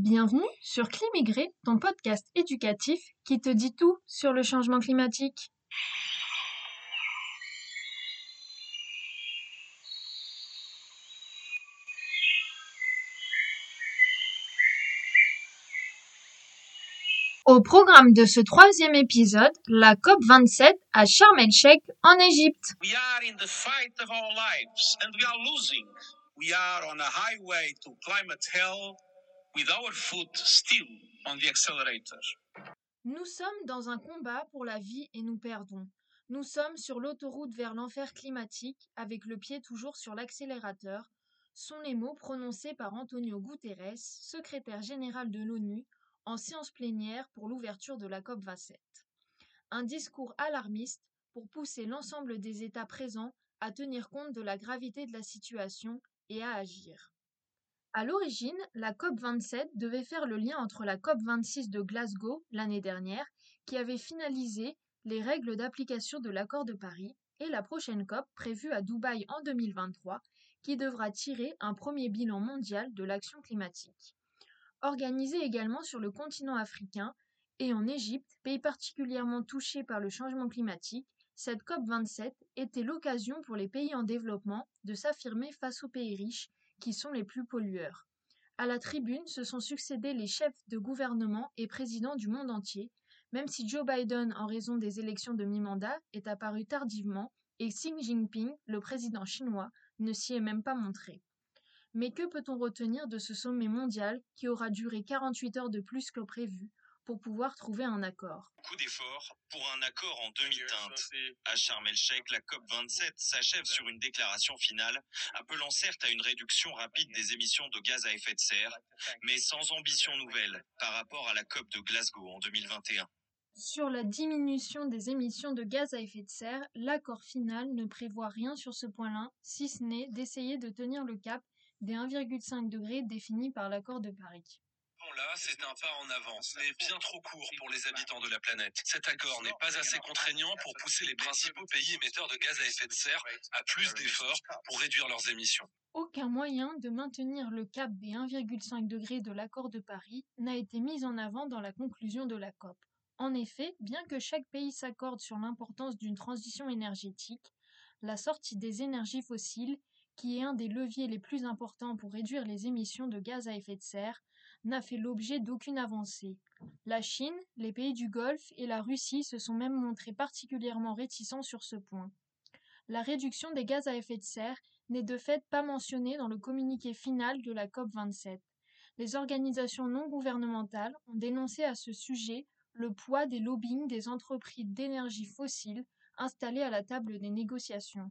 Bienvenue sur Climigré, ton podcast éducatif qui te dit tout sur le changement climatique. Au programme de ce troisième épisode, la COP27 à Sharm el-Sheikh en Égypte. We are in the fight of our lives and we are losing. We are on a highway to climate hell with our foot still on the accelerator. Nous sommes dans un combat pour la vie et nous perdons. Nous sommes sur l'autoroute vers l'enfer climatique avec le pied toujours sur l'accélérateur, sont les mots prononcés par Antonio Guterres, secrétaire général de l'ONU, en séance plénière pour l'ouverture de la COP27. Un discours alarmiste pour pousser l'ensemble des États présents à tenir compte de la gravité de la situation et à agir. À l'origine, la COP27 devait faire le lien entre la COP26 de Glasgow l'année dernière, qui avait finalisé les règles d'application de l'accord de Paris, et la prochaine COP prévue à Dubaï en 2023, qui devra tirer un premier bilan mondial de l'action climatique. Organisée également sur le continent africain et en Égypte, pays particulièrement touché par le changement climatique, cette COP27 était l'occasion pour les pays en développement de s'affirmer face aux pays riches qui sont les plus pollueurs. À la tribune se sont succédés les chefs de gouvernement et présidents du monde entier, même si Joe Biden, en raison des élections de mi-mandat, est apparu tardivement et Xi Jinping, le président chinois, ne s'y est même pas montré. Mais que peut-on retenir de ce sommet mondial qui aura duré 48 heures de plus que prévu? Pour pouvoir trouver un accord Coup d'effort pour un accord en demi-teinte. À Sharm el-Sheikh, la COP27 s'achève sur une déclaration finale appelant certes à une réduction rapide des émissions de gaz à effet de serre, mais sans ambition nouvelle par rapport à la COP de Glasgow en 2021. Sur la diminution des émissions de gaz à effet de serre, l'accord final ne prévoit rien sur ce point-là, si ce n'est d'essayer de tenir le cap des 1,5 degrés définis par l'accord de Paris. Là, c'est un pas en avance, mais bien trop court pour les habitants de la planète. Cet accord n'est pas assez contraignant pour pousser les principaux pays émetteurs de gaz à effet de serre à plus d'efforts pour réduire leurs émissions. Aucun moyen de maintenir le cap des 1,5 degrés de l'accord de Paris n'a été mis en avant dans la conclusion de la COP. En effet, bien que chaque pays s'accorde sur l'importance d'une transition énergétique, la sortie des énergies fossiles qui est un des leviers les plus importants pour réduire les émissions de gaz à effet de serre, n'a fait l'objet d'aucune avancée. La Chine, les pays du Golfe et la Russie se sont même montrés particulièrement réticents sur ce point. La réduction des gaz à effet de serre n'est de fait pas mentionnée dans le communiqué final de la COP27. Les organisations non gouvernementales ont dénoncé à ce sujet le poids des lobbying des entreprises d'énergie fossile installées à la table des négociations.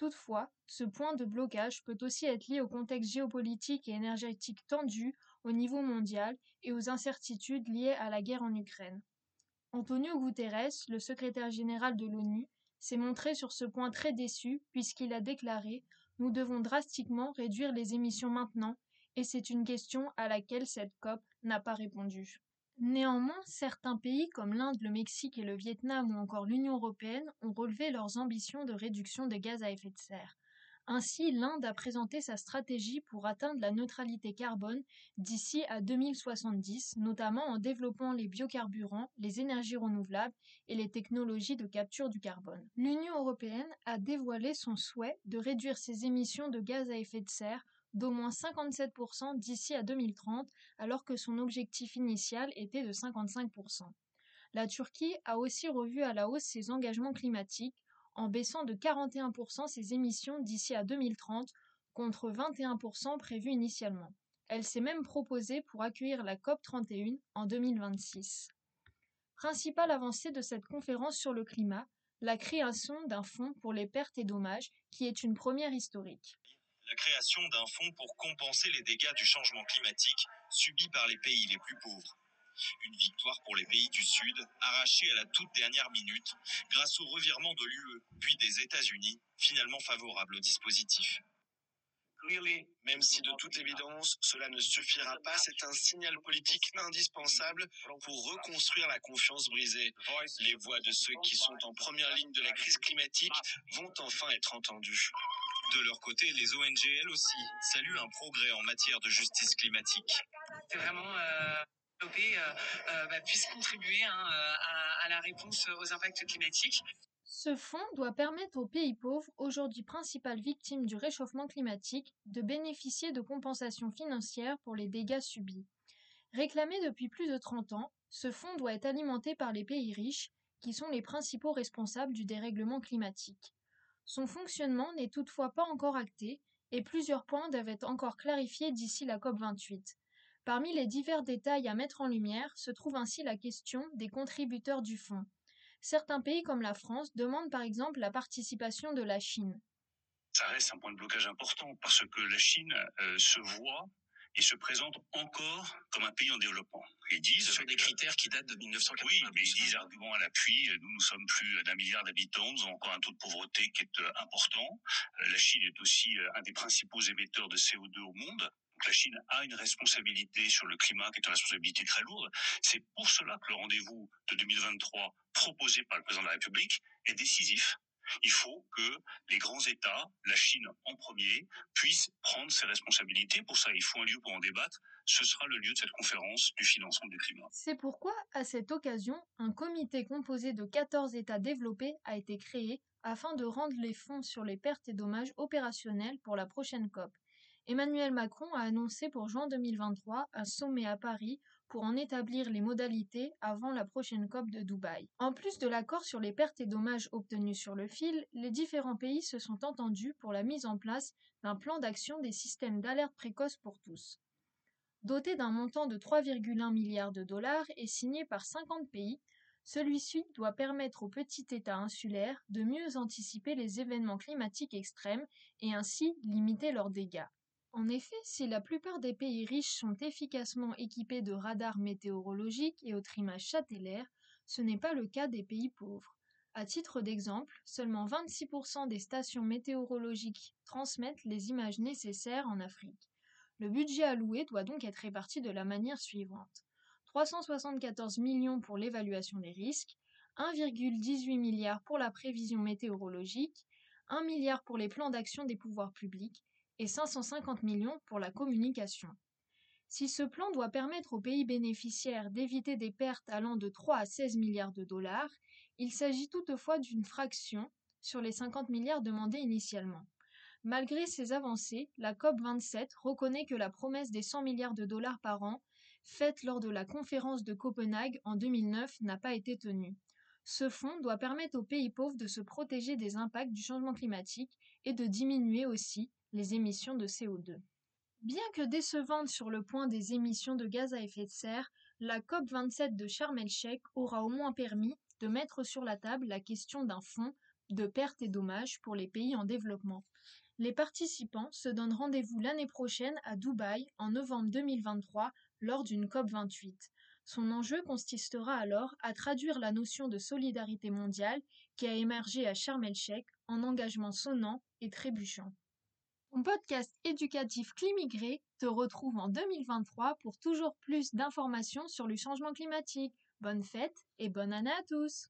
Toutefois, ce point de blocage peut aussi être lié au contexte géopolitique et énergétique tendu au niveau mondial et aux incertitudes liées à la guerre en Ukraine. Antonio Guterres, le secrétaire général de l'ONU, s'est montré sur ce point très déçu puisqu'il a déclaré Nous devons drastiquement réduire les émissions maintenant et c'est une question à laquelle cette COP n'a pas répondu. Néanmoins, certains pays comme l'Inde, le Mexique et le Vietnam ou encore l'Union européenne ont relevé leurs ambitions de réduction des gaz à effet de serre. Ainsi, l'Inde a présenté sa stratégie pour atteindre la neutralité carbone d'ici à 2070, notamment en développant les biocarburants, les énergies renouvelables et les technologies de capture du carbone. L'Union européenne a dévoilé son souhait de réduire ses émissions de gaz à effet de serre d'au moins 57% d'ici à 2030, alors que son objectif initial était de 55%. La Turquie a aussi revu à la hausse ses engagements climatiques en baissant de 41% ses émissions d'ici à 2030 contre 21% prévus initialement. Elle s'est même proposée pour accueillir la COP31 en 2026. Principale avancée de cette conférence sur le climat, la création d'un fonds pour les pertes et dommages qui est une première historique la création d'un fonds pour compenser les dégâts du changement climatique subis par les pays les plus pauvres. Une victoire pour les pays du Sud, arrachée à la toute dernière minute grâce au revirement de l'UE puis des États-Unis, finalement favorable au dispositif. Même si de toute évidence cela ne suffira pas, c'est un signal politique indispensable pour reconstruire la confiance brisée. Les voix de ceux qui sont en première ligne de la crise climatique vont enfin être entendues. De leur côté, les ONG, elles aussi, saluent un progrès en matière de justice climatique. C'est vraiment euh, développé, euh, euh, bah, puisse contribuer hein, euh, à, à la réponse aux impacts climatiques. Ce fonds doit permettre aux pays pauvres, aujourd'hui principales victimes du réchauffement climatique, de bénéficier de compensations financières pour les dégâts subis. Réclamé depuis plus de 30 ans, ce fonds doit être alimenté par les pays riches, qui sont les principaux responsables du dérèglement climatique. Son fonctionnement n'est toutefois pas encore acté et plusieurs points doivent être encore clarifiés d'ici la COP28. Parmi les divers détails à mettre en lumière se trouve ainsi la question des contributeurs du fonds. Certains pays comme la France demandent par exemple la participation de la Chine. Ça reste un point de blocage important parce que la Chine euh, se voit et se présente encore comme un pays en développement. Ils disent sont des critères qui datent de 1990. Oui, mais ils disent argument à l'appui, nous nous sommes plus d'un milliard d'habitants, nous avons encore un taux de pauvreté qui est euh, important. Euh, La Chine est aussi euh, un des principaux émetteurs de CO2 au monde. Donc la Chine a une responsabilité sur le climat qui est une responsabilité très lourde. C'est pour cela que le rendez-vous de 2023 proposé par le président de la République est décisif. Il faut que les grands États, la Chine en premier, puissent prendre ses responsabilités. Pour ça, il faut un lieu pour en débattre. Ce sera le lieu de cette conférence du financement du climat. C'est pourquoi, à cette occasion, un comité composé de 14 États développés a été créé afin de rendre les fonds sur les pertes et dommages opérationnels pour la prochaine COP. Emmanuel Macron a annoncé pour juin 2023 un sommet à Paris pour en établir les modalités avant la prochaine COP de Dubaï. En plus de l'accord sur les pertes et dommages obtenus sur le fil, les différents pays se sont entendus pour la mise en place d'un plan d'action des systèmes d'alerte précoce pour tous. Doté d'un montant de 3,1 milliards de dollars et signé par 50 pays, celui-ci doit permettre aux petits États insulaires de mieux anticiper les événements climatiques extrêmes et ainsi limiter leurs dégâts. En effet, si la plupart des pays riches sont efficacement équipés de radars météorologiques et au trimage satellaire, ce n'est pas le cas des pays pauvres. À titre d'exemple, seulement 26% des stations météorologiques transmettent les images nécessaires en Afrique. Le budget alloué doit donc être réparti de la manière suivante. 374 millions pour l'évaluation des risques, 1,18 milliard pour la prévision météorologique, 1 milliard pour les plans d'action des pouvoirs publics et 550 millions pour la communication. Si ce plan doit permettre aux pays bénéficiaires d'éviter des pertes allant de 3 à 16 milliards de dollars, il s'agit toutefois d'une fraction sur les 50 milliards demandés initialement. Malgré ces avancées, la COP27 reconnaît que la promesse des 100 milliards de dollars par an, faite lors de la conférence de Copenhague en 2009, n'a pas été tenue. Ce fonds doit permettre aux pays pauvres de se protéger des impacts du changement climatique et de diminuer aussi les émissions de CO2. Bien que décevante sur le point des émissions de gaz à effet de serre, la COP27 de Sharm el-Sheikh aura au moins permis de mettre sur la table la question d'un fonds de pertes et dommages pour les pays en développement. Les participants se donnent rendez-vous l'année prochaine à Dubaï en novembre 2023 lors d'une COP28. Son enjeu consistera alors à traduire la notion de solidarité mondiale qui a émergé à Sharm el-Sheikh en engagement sonnant et trébuchant. Mon podcast éducatif Climigré te retrouve en 2023 pour toujours plus d'informations sur le changement climatique. Bonne fête et bonne année à tous